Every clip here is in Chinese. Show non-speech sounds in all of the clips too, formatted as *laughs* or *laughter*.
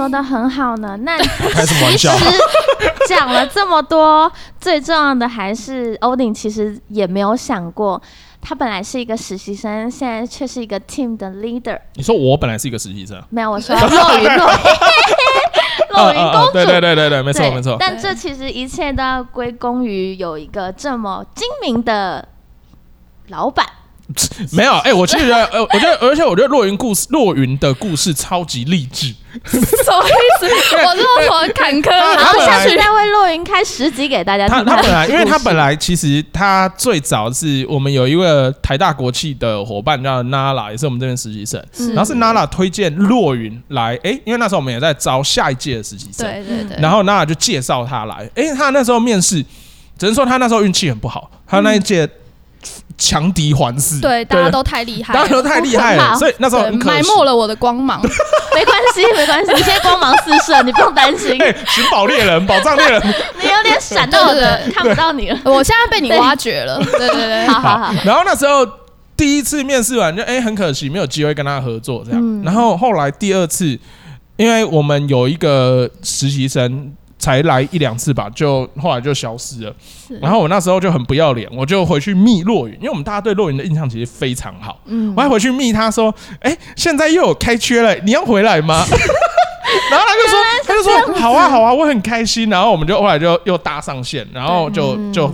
说的很好呢。*laughs* 那开什么玩笑？讲了这么多，最重要的还是欧顶其实也没有想过，他本来是一个实习生，现在却是一个 team 的 leader。你说我本来是一个实习生，没有，我说落云落露 *laughs* 云公主，对对对对对，没错没错。但这其实一切都要归功于有一个这么精明的老板。*laughs* 没有，哎、我其实觉得，呃，我觉得，而且我觉得落云故事，落云的故事超级励志。*laughs* 什么意思？*laughs* 我这么坎坷然后下去再为洛云开十集给大家听。他他本来，因为他本来来其实他最早是我们有一位台大国际的伙伴叫 Nala，也是我们这边实习生，然后是 Nala 推荐落云来，哎、因为那时候我们也在招下一届的实习生，对对对，然后 Nala 就介绍他来，哎、他那时候面试，只能说他那时候运气很不好，他那一届强敌环视，对大家都太厉害，大家都太厉害了，*laughs* 所以那时候对很可惜。埋没了我的光芒。*laughs* 没关系，没关系，你现在光芒四射，你不用担心，*laughs* 哎，寻宝猎人，宝藏猎人，你有点闪到我的看不到你了。我现在被你挖掘了，对。对对，好好好，然后那时候第一次面试完就哎、很可惜没有机会跟他合作这样。嗯然后后来第二次，因为我们有一个实习生才来一两次吧，就后来就消失了。然后我那时候就很不要脸，我就回去密洛云，因为我们大家对洛云的印象其实非常好。嗯我还回去密他说：“哎、现在又有开缺了，你要回来吗？” *laughs* 然后他就说：“他就说好啊，好啊，我很开心。”然后我们就后来就又搭上线，然后就嗯就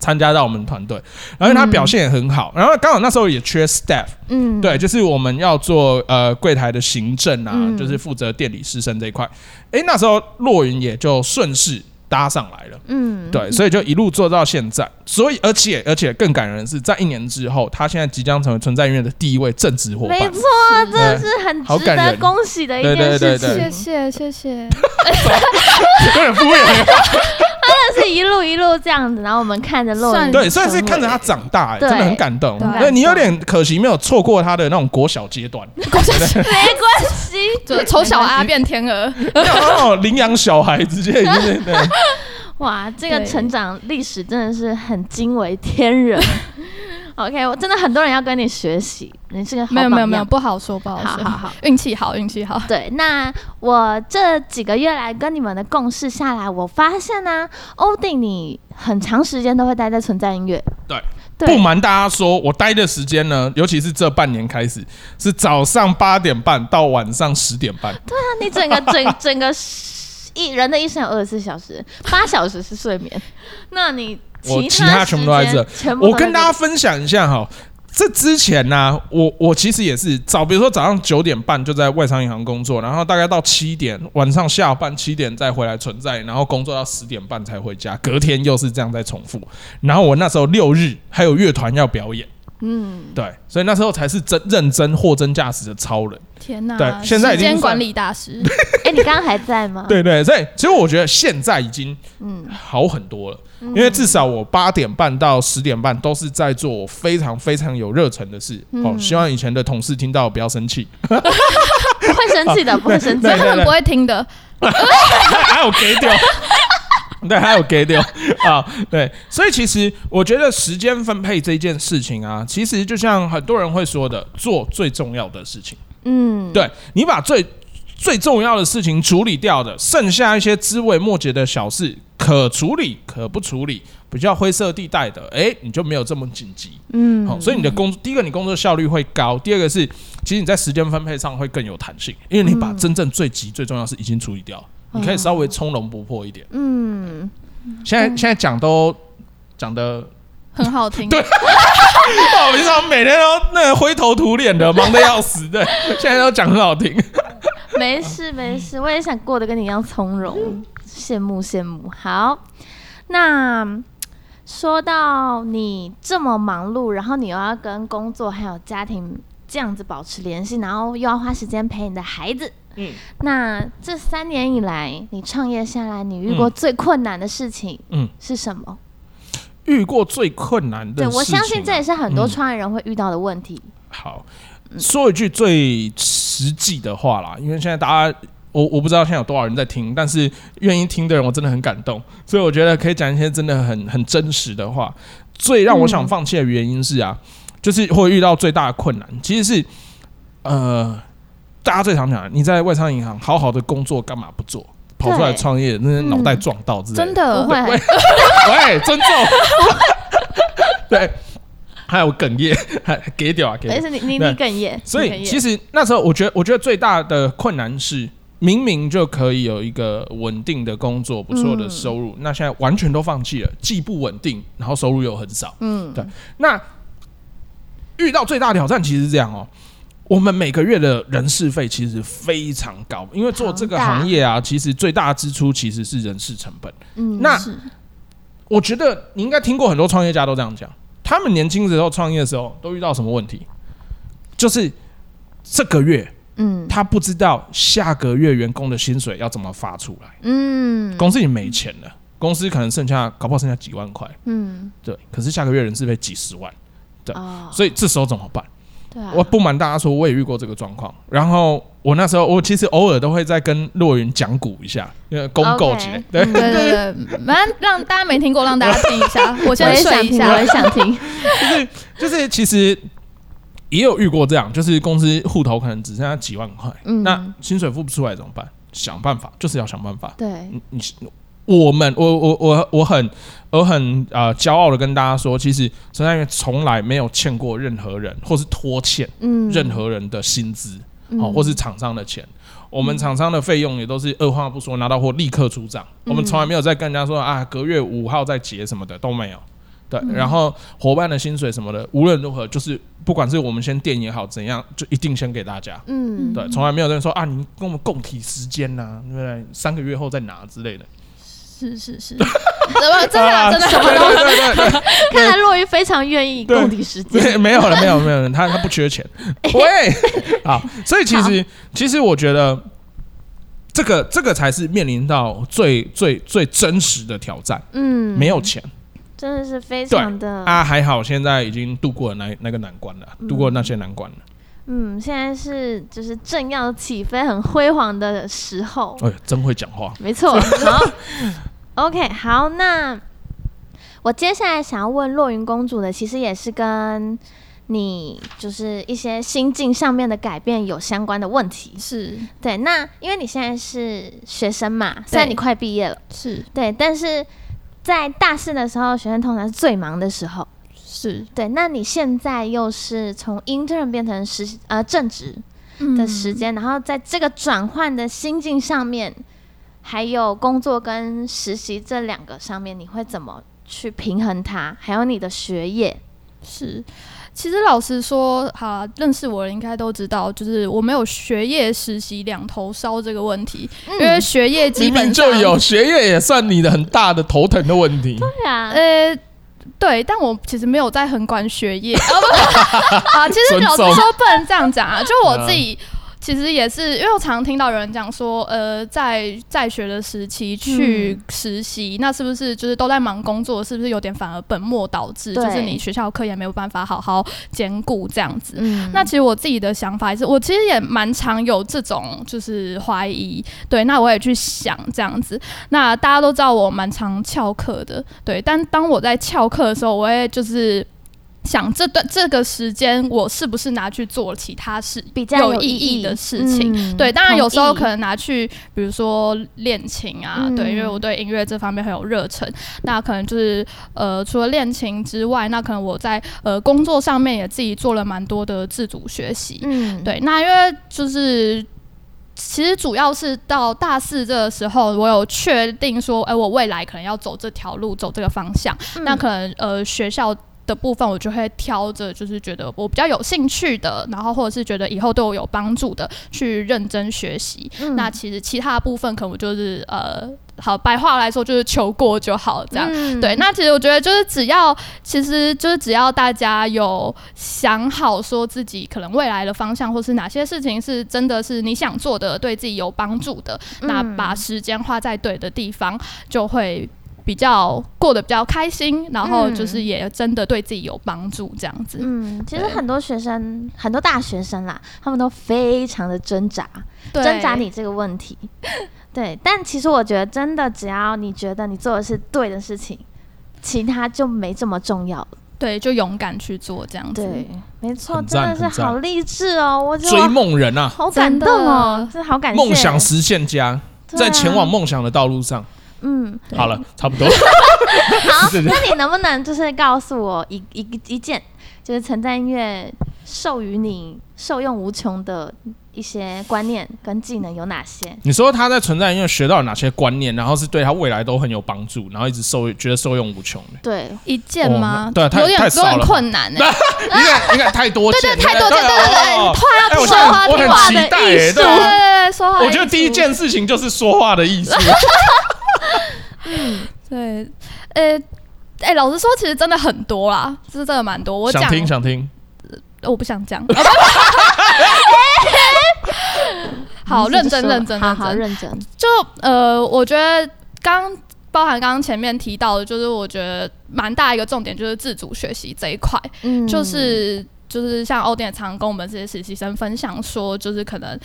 参加到我们团队，然后他表现也很好，然后刚好那时候也缺 staff，嗯，对，就是我们要做呃柜台的行政啊，嗯就是负责店里师生这一块。哎，那时候洛云也就顺势搭上来了。嗯，对，所以就一路做到现在。所以，而且而且更感人的是，在一年之后，他现在即将成为存在音乐的第一位正职伙伴没。错，真的是很值得好感人恭喜的一对件对对对事情。谢谢谢谢。*laughs* *laughs* 有点敷衍。但是一路一路这样子，然后我们看着洛云算对，算是看着他长大、真的很感动。对对你有点可惜，没有错过他的那种国小阶段，*laughs* 没关系，就从小阿变天鹅，哦，领养小孩直接已经。*laughs* 哇，这个成长历史真的是很惊为天人。*laughs* OK，我真的很多人要跟你学习，你是个好没有没有没有，不好说不好说，好好好，运气好运气好。对，那我这几个月来跟你们的共事下来，我发现呢、欧弟你很长时间都会待在存在音乐。对对不瞒大家说，我待的时间呢，尤其是这半年开始，是早上八点半到晚上十点半。对啊你整个 *laughs* 整整个一人的一生有二十四小时，八小时是睡眠，那你我其他他全部都在这。我跟大家分享一下哈，这之前呢、我我其实也是早，比如说早上九点半就在外商银行工作，然后大概到七点晚上下班七点再回来存在，然后工作到十点半才回家，隔天又是这样在重复。然后我那时候六日还有乐团要表演，嗯，对，所以那时候才是真认真货真价实的超人。天哪！对现在已经算时间管理大师，*laughs* 哎、你刚刚还在吗？，对对，所以其实我觉得现在已经嗯，好很多了，因为至少我八点半到十点半都是在做非常非常有热忱的事。哦，嗯希望以前的同事听到不要生气，不 *laughs* 会生气的，不会生气。*laughs* 他们不会听的。还有给掉。对，还有给掉啊，对，所以其实我觉得时间分配这件事情啊，其实就像很多人会说的，做最重要的事情。嗯，对你把最最重要的事情处理掉的，剩下一些枝微末节的小事，可处理可不处理，比较灰色地带的，哎，你就没有这么紧急。嗯，好、所以你的工第一个你工作效率会高，第二个是其实你在时间分配上会更有弹性，因为你把真正最急最重要的事已经处理掉了，你可以稍微从容不迫一点。嗯，现在现在讲都讲的，很好听，对 *laughs* 我平常每天都那个灰头土脸的，忙的要死，对，现在都讲很好听。*laughs* 没事没事，我也想过得跟你一样从容，羡慕羡慕。好，那说到你这么忙碌，然后你又要跟工作还有家庭这样子保持联系，然后又要花时间陪你的孩子。嗯那这三年以来，你创业下来，你遇过最困难的事情嗯，是什么？遇过最困难的对我事情啊相信这也是很多嗯创业人会遇到的问题。好，说一句最实际的话啦，因为现在大家。我我不知道现在有多少人在听，但是愿意听的人我真的很感动，所以我觉得可以讲一些真的很很真实的话。最让我想放弃的原因是啊，就是会遇到最大的困难，其实是呃，大家最常讲的，你在外商银行好好的工作，干嘛不做？跑出来对创业，那些脑袋撞到之类真的不会，喂，*laughs* 尊重。*laughs* 对，还有哽咽，还给掉啊，给但是你你你哽咽，所以其实实那时候，我觉得，我觉得最大的困难是，明明就可以有一个稳定的工作，不错的收入，那现在完全都放弃了，既不稳定，然后收入又很少。嗯对那遇到最大挑战其实是这样哦。我们每个月的人事费其实非常高，因为做这个行业啊，其实最大的支出其实是人事成本。嗯那是。我觉得你应该听过很多创业家都这样讲，他们年轻的时候创业的时候都遇到什么问题？就是这个月嗯。他不知道下个月员工的薪水要怎么发出来，嗯。公司已经没钱了，公司可能剩下搞不好剩下几万块，嗯。对，可是下个月人事费几十万，对哦，所以这时候怎么办？对啊，我不瞒大家说，我也遇过这个状况。然后我那时候，我其实偶尔都会再跟洛云讲股一下，因为公购起来 OK，对嗯对对对，反正让大家没听过，让大家听一下。我我先也想听，睡一下我也。想听，就是其实也有遇过这样，就是公司户头可能只剩下几万块，嗯那薪水付不出来怎么办？想办法，就是要想办法。对，你你我们我我我我很我很呃骄傲的跟大家说，其实陈三元从来没有欠过任何人，或是拖欠嗯任何人的薪资。嗯哦，或是厂商的钱，我们厂商的费用也都是二话不说拿到货立刻出账，我们从来没有再跟人家说啊隔月五号再结什么的都没有。对，然后伙伴的薪水什么的，无论如何就是不管是我们先垫也好怎样，就一定先给大家。嗯对，从来没有人说啊，你跟我们共体时间呐、对不对？三个月后再拿之类的。是是是，*laughs* 怎么真的啊真的对对对对对。*laughs* 看来洛伊非常愿意对。共体时间，没有了，没有没有了，他他不缺钱。*laughs* 喂，好，所以其实其实我觉得这个这个才是面临到最最最真实的挑战，嗯，没有钱。真的是非常的，啊，还好现在已经度过了那那个难关了，度过那些难关了。嗯，现在是就是正要起飞、很辉煌的时候，哎，真会讲话。没错。*laughs* 好，OK，好，那我接下来想要问若云公主的，其实也是跟你就是一些心境上面的改变有相关的问题。是对，那因为你现在是学生嘛，虽然你快毕业了，是对，但是在大四的时候，学生通常是最忙的时候。是对，那你现在又是从 intern 变成实习呃正职的时间，然后在这个转换的心境上面，还有工作跟实习这两个上面，你会怎么去平衡它？还有你的学业，是，其实老实说，哈，认识我的人应该都知道，就是我没有学业实习两头烧这个问题，因为学业基明明本就有学业，也算你的很大的头疼的问题。对啊，呃。对，但我其实没有在很管学业啊，不 *laughs* 啊，其实老实重说不能这样讲啊，就我自己。其实也是，因为我常听到有人讲说，呃，在在学的时期去实习，那是不是就是都在忙工作？是不是有点反而本末倒置？就是你学校课也没有办法好好兼顾这样子。嗯那其实我自己的想法也是，我其实也蛮常有这种就是怀疑，对，那我也去想这样子。那大家都知道我蛮常翘课的，对，但当我在翘课的时候，我也就是。想这段这个时间，我是不是拿去做其他事比较有有意义的事情？嗯对，当然有时候可能拿去，比如说练琴啊，嗯对，因为我对音乐这方面很有热忱。那可能就是呃，除了练琴之外，那可能我在呃工作上面也自己做了蛮多的自主学习。嗯，对，那因为就是。其实主要是到大四这个时候，我有确定说，哎、我未来可能要走这条路，走这个方向。嗯那可能呃学校的部分，我就会挑着就是觉得我比较有兴趣的，然后或者是觉得以后对我有帮助的，去认真学习。嗯那其实其他的部分，可能我就是呃，好白话来说就是求过就好这样。嗯对，那其实我觉得就是只要，其实就是只要大家有想好说自己可能未来的方向，或是哪些事情是真的是你想做的，对自己有帮助的，那嗯把时间花在对的地方，就会比较过得比较开心，然后就是也真的对自己有帮助，这样子。嗯，其实很多学生，很多大学生啦，他们都非常的挣扎，挣扎你这个问题。*laughs* 对，但其实我觉得，真的只要你觉得你做的是对的事情，其他就没这么重要了。对，就勇敢去做这样子。对，没错，真的是好励志哦！我觉追梦人啊，好感动哦，真的好感谢梦想实现家，在前往梦想的道路上。嗯，好了，差不多。*laughs* 好，对对那你能不能就是告诉我一一一件，就是存在音乐授予你受用无穷的一些观念跟技能有哪些？你说他在存在音乐学到了哪些观念，然后是对他未来都很有帮助，然后一直受觉得受用无穷的？对，一件吗哦？对啊有点困难哎。*laughs* 应该应该太多件，对太多件对对对对哦话要说话的期待艺术对对对对，说话我觉得第一件事情就是说话的艺术。*laughs* *laughs* 对，呃，哎，老实说，其实真的很多啦，是真的蛮多。我想，听想听，我不想讲。*laughs* 好，认真认真好好认真。认真，就呃，我觉得刚包含刚刚前面提到的，就是我觉得蛮大一个重点，就是自主学习这一块。嗯就是就是像欧典常跟我们这些实习生分享说，就是可能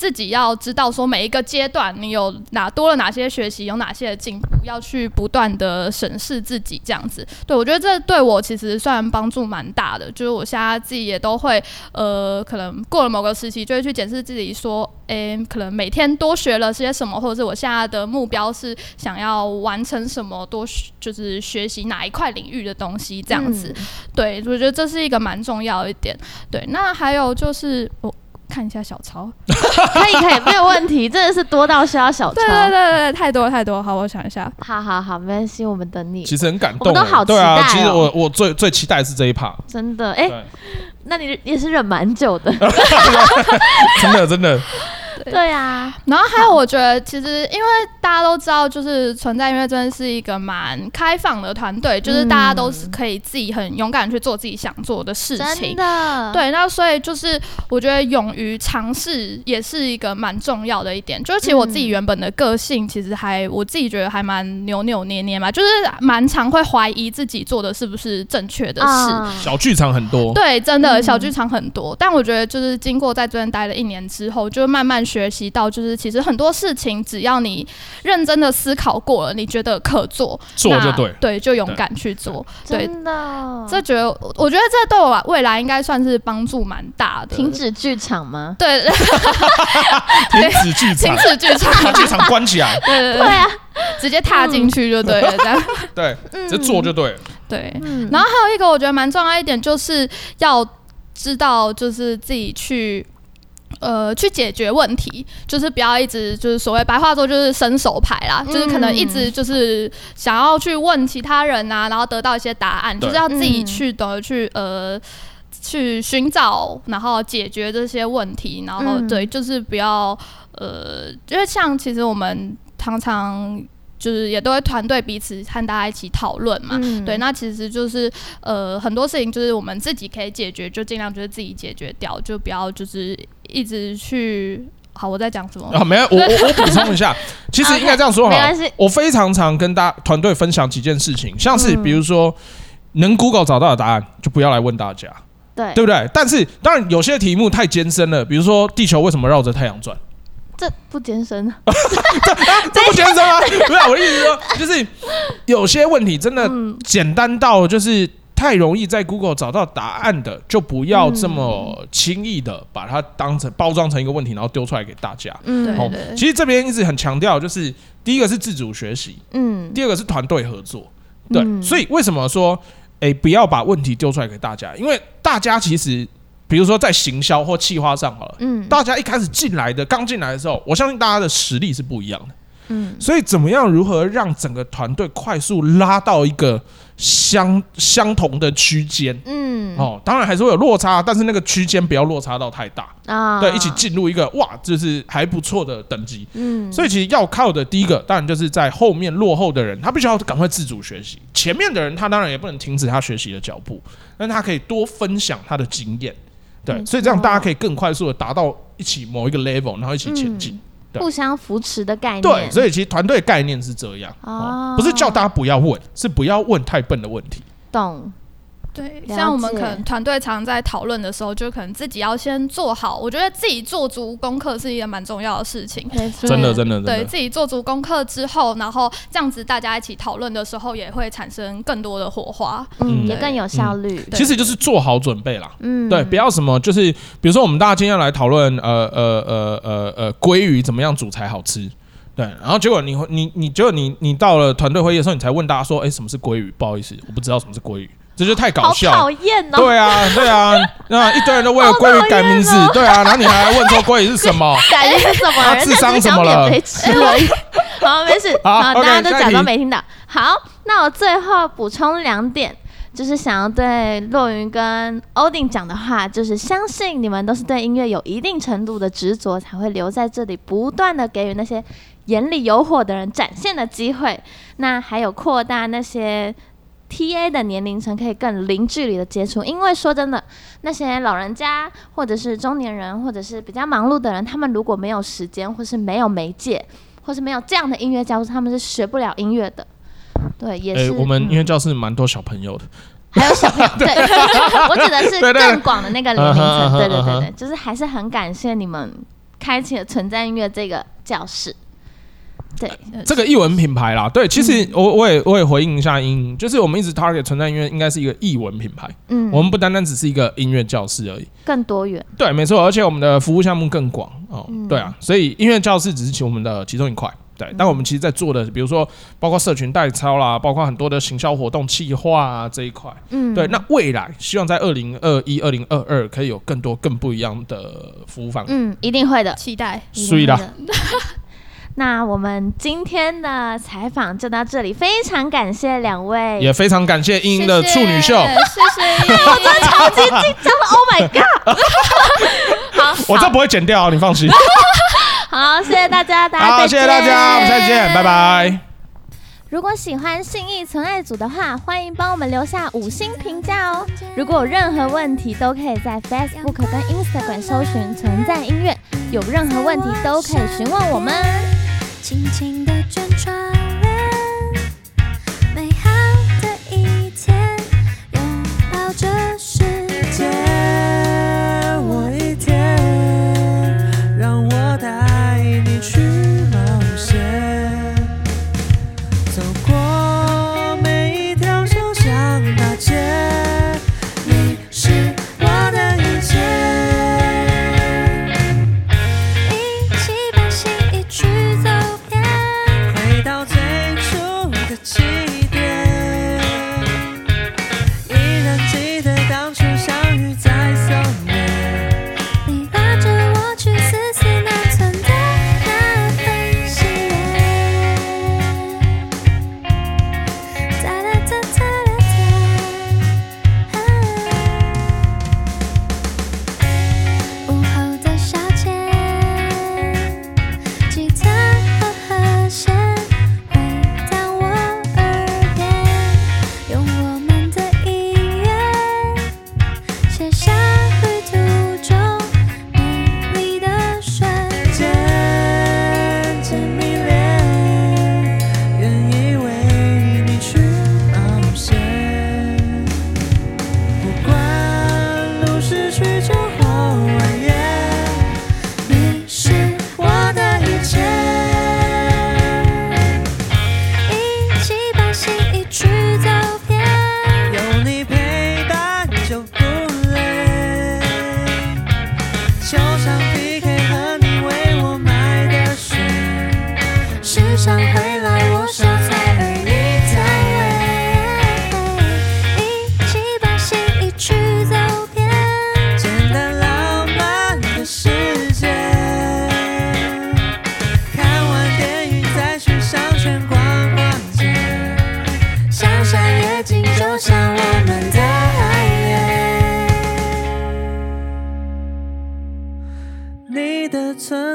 自己要知道说每一个阶段你有哪多了哪些学习，有哪些的进步，要去不断的审视自己这样子。对我觉得这对我其实算帮助蛮大的，就是我现在自己也都会呃，可能过了某个时期就会去检视自己说，诶、可能每天多学了些什么，或者是我现在的目标是想要完成什么，多就是学习哪一块领域的东西这样子。对，我觉得这是一个蛮重要一点。对，那还有就是我看一下小抄，*laughs* 可以可以，没有问题，真的是多到需要小抄对。对对对，太多太多。好，我想一下。好好好，没关系，我们等你。其实很感动欸。我们都好对啊，期待哦其实我我最最期待的是这一 part。真的，哎、对，那你也是忍蛮久的。真 *laughs* 的真的，对啊，然后还有，我觉得其实因为大家都知道，就是存在音乐真的是一个蛮开放的团队，就是大家都是可以自己很勇敢去做自己想做的事真情。的，对，那所以就是我觉得勇于尝试也是一个蛮重要的一点。就是其实我自己原本的个性，其实还我自己觉得还蛮扭扭捏捏嘛，就是蛮常会怀疑自己做的是不是正确的事。啊小剧场很多。对，真的嗯小剧场很多，但我觉得就是经过在这边待了一年之后，就慢慢学习到，就是其实很多事情只要你认真的思考过了，你觉得可做，做就对对，就勇敢去做。对，真的，这觉得我觉得这对我未来应该算是帮助蛮大的。停止剧场吗？对，*laughs* 停止剧场，*laughs* 停止剧场，把剧场关起来。*laughs* 对对对直接踏进去就对了，这样对，直接做就对了。对。嗯然后还有一个我觉得蛮重要一点，就是要知道，就是自己去。呃，去解决问题，就是不要一直就是所谓白话说就是伸手牌啦，就是可能一直就是想要去问其他人啊，然后得到一些答案，就是要自己嗯去懂得去呃去寻找，然后解决这些问题，然后嗯。对，就是不要呃，因为像其实我们常常就是也都会团队彼此和大家一起讨论嘛，嗯。对，那其实就是呃很多事情就是我们自己可以解决，就尽量就是自己解决掉，就不要就是一直去。好，我在讲什么？啊，没有，我我我补充一下，*laughs* 其实应该这样说哈没关系，我非常常跟大团队分享几件事情，像是嗯比如说能 Google 找到的答案，就不要来问大家，对对不对？但是当然有些题目太艰深了，比如说地球为什么绕着太阳转，这不艰深，*laughs* 这不艰深啊？不是啊，我的意思说，就是有些问题真的嗯简单到就是太容易在 Google 找到答案的，就不要这么轻易的把它当成包装成一个问题，然后丢出来给大家。嗯对哦，其实这边一直很强调，就是第一个是自主学习，嗯，第二个是团队合作。对，嗯所以为什么说，哎、不要把问题丢出来给大家？因为大家其实，比如说在行销或企划上好了，嗯大家一开始进来的，刚进来的时候，我相信大家的实力是不一样的。嗯所以怎么样如何让整个团队快速拉到一个相相同的区间？嗯哦，当然还是会有落差，但是那个区间不要落差到太大。啊对，一起进入一个哇，就是还不错的等级。嗯所以其实要靠的第一个，当然就是在后面落后的人，他必须要赶快自主学习；前面的人，他当然也不能停止他学习的脚步，但他可以多分享他的经验。对，所以这样大家可以更快速的达到一起某一个 level，然后一起前进。对互相扶持的概念，对，所以其实团队概念是这样，不是叫大家不要问，是不要问太笨的问题。懂。对，像我们可能团队常在讨论的时候，就可能自己要先做好。我觉得自己做足功课是一个蛮重要的事情。真的真的真的，对自己做足功课之后，然后这样子大家一起讨论的时候，也会产生更多的火花。嗯，嗯也更有效率。其实就是做好准备啦。嗯，对，不要什么，就是比如说我们大家今天要来讨论，呃呃呃呃呃，鲑鱼怎么样煮才好吃？对，然后结果你会你你结果你你到了团队会议的时候，你才问大家说，哎，什么是鲑鱼？不好意思，我不知道什么是鲑鱼，这就太搞笑了。讨厌哦。对啊，对啊，那一堆人都为了鲑鱼改名字对啊，然后你还问说鲑鱼是什么？改名是什么？人啊智商怎么了。*laughs* 好，没事。好大家都假装没听到。好，那我最后补充两点，就是想要对洛云跟欧丁讲的话，就是相信你们都是对音乐有一定程度的执着，才会留在这里，不断的给予那些眼里有火的人展现的机会。那还有扩大那些 T A 的年龄层，可以更零距离的接触。因为说真的，那些老人家或者是中年人，或者是比较忙碌的人，他们如果没有时间，或是没有媒介，或是没有这样的音乐教室，他们是学不了音乐的。对，也哎，是。我们嗯音乐教室蛮多小朋友的，还有小朋友，对，*laughs* 我指的是更广的那个年龄层。*laughs* 对对对对，就是还是很感谢你们开启了存在音乐这个教室。对，呃这个艺文品牌啦，对，其实我我也我也回应一下音，就是我们一直 target 存在音乐应该是一个艺文品牌，嗯，我们不单单只是一个音乐教室而已。更多元。对，没错，而且我们的服务项目更广哦。嗯对啊，所以音乐教室只是其我们的其中一块。对，但我们其实在做的，比如说包括社群代操啦，包括很多的行销活动企划啊这一块。嗯，对，那未来希望在二零二一、二零二二可以有更多更不一样的服务方式。嗯，一定会的。期待。所以啦，*laughs* 那我们今天的采访就到这里，非常感谢两位，也非常感谢英英的处女秀，谢谢。我真的超级紧张的，Oh my god！好，我这不会剪掉，你放心。好，谢谢大家，大家好，再谢谢大家，我们下次见，拜拜。如果喜欢信义存爱组的话，欢迎帮我们留下五星评价哦。如果有任何问题，都可以在 Facebook 跟 Instagram 搜寻“存在音乐”，有任何问题都可以询问我们。轻轻地卷转。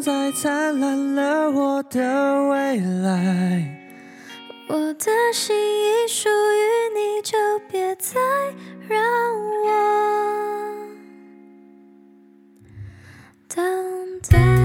在灿烂了我的未来。我的心已属于你就别再让我等待。